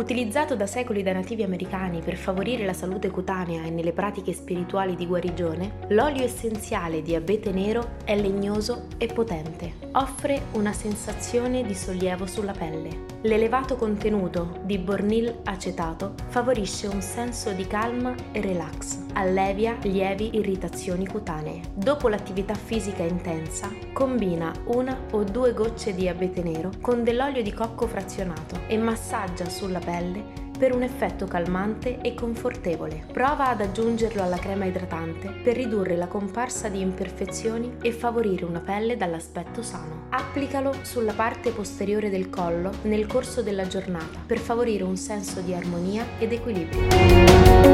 Utilizzato da secoli da nativi americani per favorire la salute cutanea e nelle pratiche spirituali di guarigione, l'olio essenziale di abete nero è legnoso e potente. Offre una sensazione di sollievo sulla pelle. L'elevato contenuto di bornil acetato favorisce un senso di calma e relax, allevia lievi irritazioni cutanee. Dopo l'attività fisica intensa, combina una o due gocce di abete nero con dell'olio di cocco frazionato e massaggia sulla pelle per un effetto calmante e confortevole. Prova ad aggiungerlo alla crema idratante per ridurre la comparsa di imperfezioni e favorire una pelle dall'aspetto sano. Applicalo sulla parte posteriore del collo nel corso della giornata per favorire un senso di armonia ed equilibrio.